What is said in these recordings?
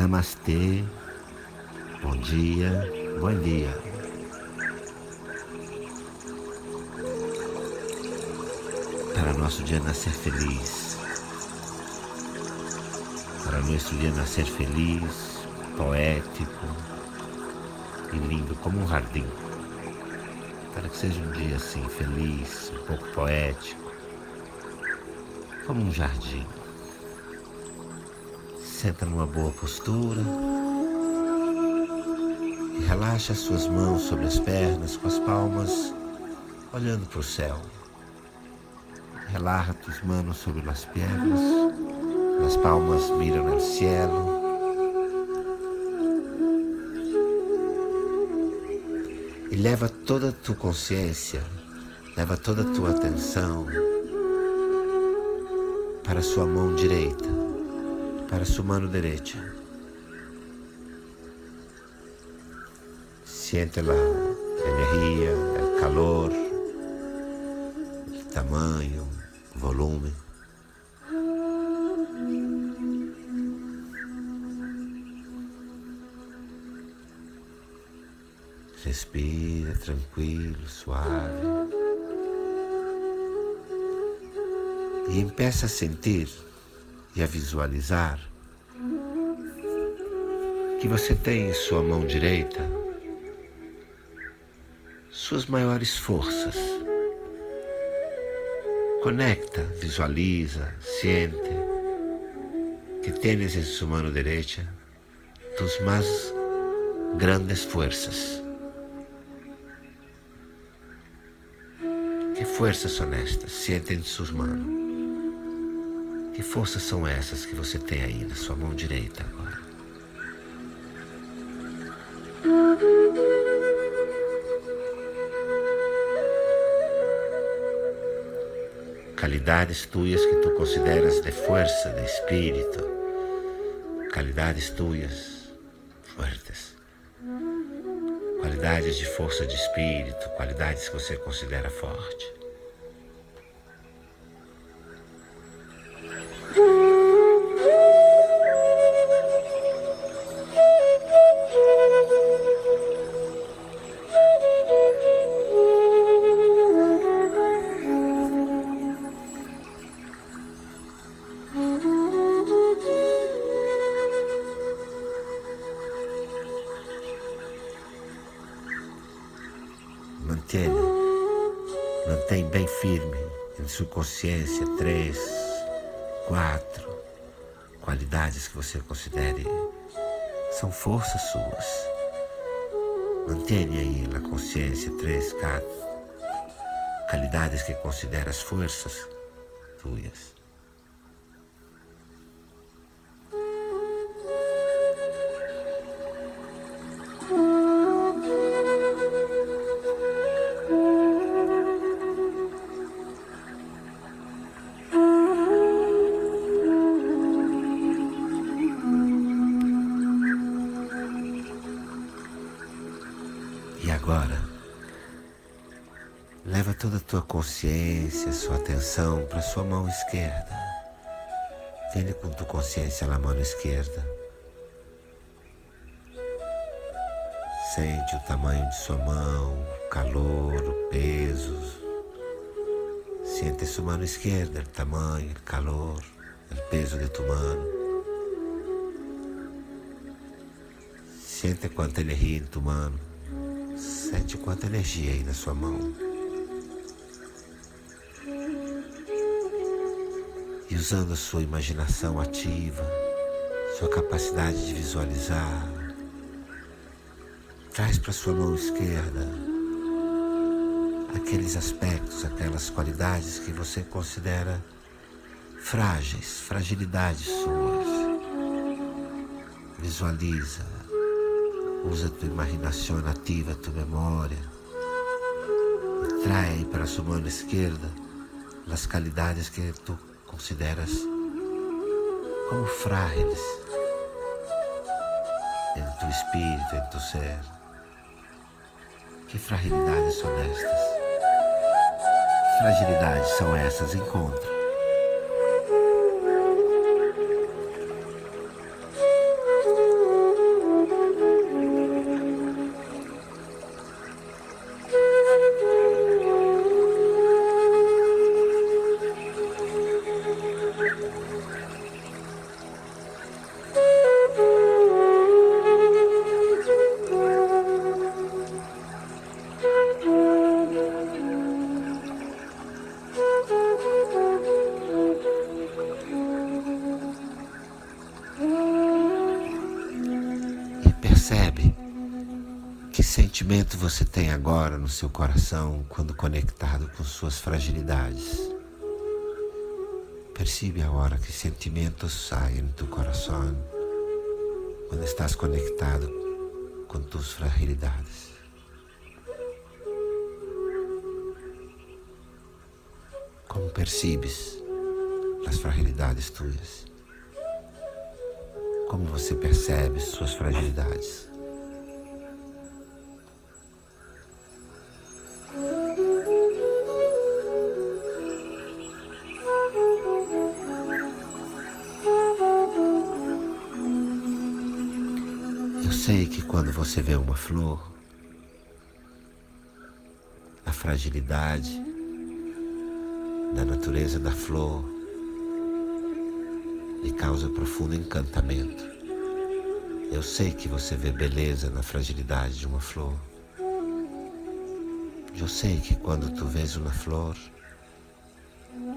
Namastê, bom dia, bom dia. Para nosso dia nascer feliz, para nosso dia nascer feliz, poético e lindo como um jardim. Para que seja um dia assim feliz, um pouco poético, como um jardim. Senta numa boa postura e relaxa as suas mãos sobre as pernas com as palmas olhando para o céu. Relaja tus manos sobre as pernas, as palmas miram ao cielo. E leva toda a tua consciência, leva toda a tua atenção para a sua mão direita para su mano derecha. Siente la energía, el calor, el tamaño, volumen. Respira tranquilo, suave. E empieza a sentir e a visualizar que você tem em sua mão direita suas maiores forças. Conecta, visualiza, siente que tens em sua mão direita tus mais grandes forças. Que forças são estas? Siente suas mãos. Que forças são essas que você tem aí na sua mão direita agora? Qualidades tuas que tu consideras de força, de espírito, qualidades tuas fortes, qualidades de força de espírito, qualidades que você considera forte. Em sua consciência três, quatro qualidades que você considere são forças suas. Mantenha aí na consciência três, quatro qualidades que consideras forças tuas. Leva toda a tua consciência, sua atenção para sua mão esquerda. Vende com tua consciência na mão esquerda. Sente o tamanho de sua mão, o calor, o peso. Sente sua mão esquerda, o tamanho, o calor, o peso de tu mão. Sente quanta energia em tu mão. Sente quanta energia aí na sua mão. E usando a sua imaginação ativa, sua capacidade de visualizar, traz para sua mão esquerda aqueles aspectos, aquelas qualidades que você considera frágeis, fragilidades suas. Visualiza Usa tua imaginação ativa, tua memória. E trai para sua mão esquerda as qualidades que tu consideras como frágeis em tu espírito, em tu ser. Que fragilidades são estas? Fragilidades são essas? Encontra. Sentimento você tem agora no seu coração quando conectado com suas fragilidades. Percebe agora que sentimentos saem do coração quando estás conectado com tuas fragilidades. Como percebes as fragilidades tuas? Como você percebe suas fragilidades? Quando você vê uma flor, a fragilidade da natureza da flor lhe causa profundo encantamento. Eu sei que você vê beleza na fragilidade de uma flor. Eu sei que quando tu vês uma flor,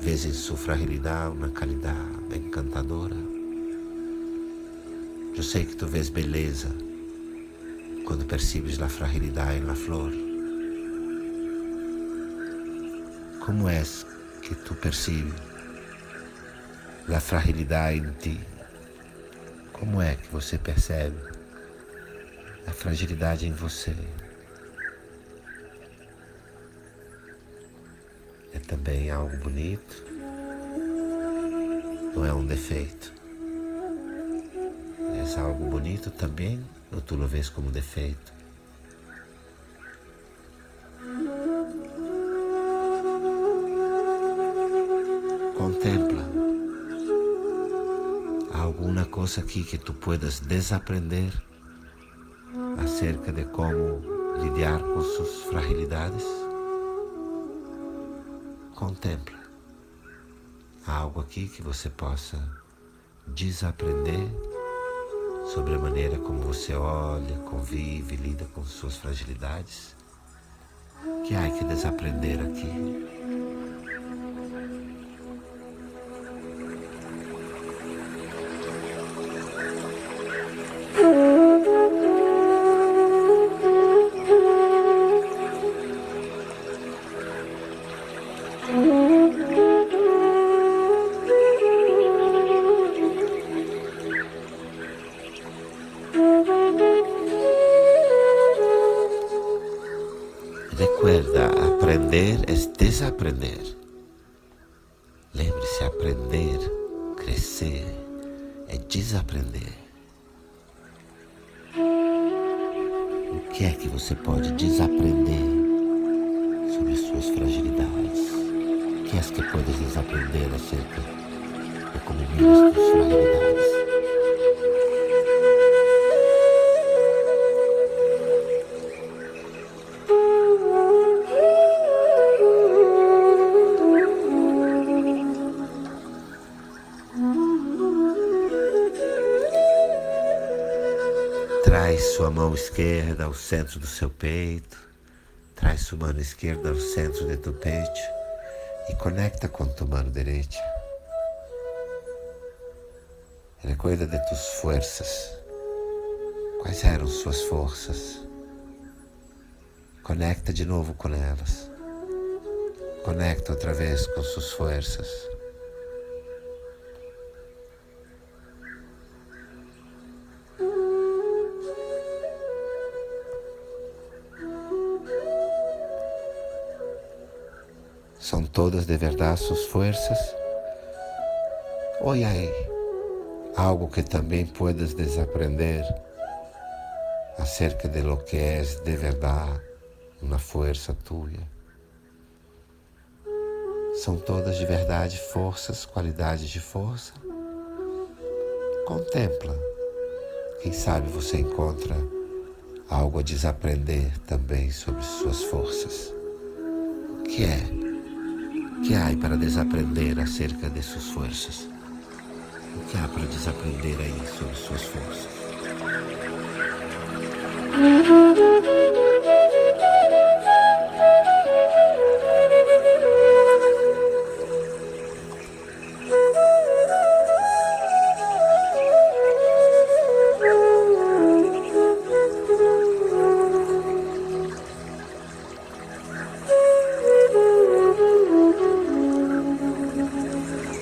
vês em sua fragilidade uma qualidade encantadora. Eu sei que tu vês beleza quando percebes a fragilidade na flor. Como é que tu percebes a fragilidade em ti? Como é que você percebe a fragilidade em você? É também algo bonito? Não é um defeito? É algo bonito também ou tu lo vês como defeito? Contempla alguma coisa aqui que tu puedas desaprender acerca de como lidar com suas fragilidades? Contempla. Há algo aqui que você possa desaprender sobre a maneira como você olha, convive, lida com suas fragilidades? Que há que desaprender aqui? Recuerda, aprender é desaprender. Lembre-se, aprender, crescer é desaprender. O que é que você pode desaprender sobre suas fragilidades? O que é que podes desaprender acerca de como vives suas fragilidades? Traz sua mão esquerda ao centro do seu peito. Traz sua mão esquerda ao centro de tu peito e conecta com tua mão direita. Recuerda de tuas forças. Quais eram suas forças? Conecta de novo com elas. Conecta outra vez com suas forças. Todas de verdade suas forças? Ou aí algo que também puedes desaprender acerca de lo que é de verdade uma força tua? São todas de verdade forças, qualidades de força? Contempla. Quem sabe você encontra algo a desaprender também sobre suas forças. O que é? que há para desaprender acerca de suas forças? O que há para desaprender aí sobre suas forças?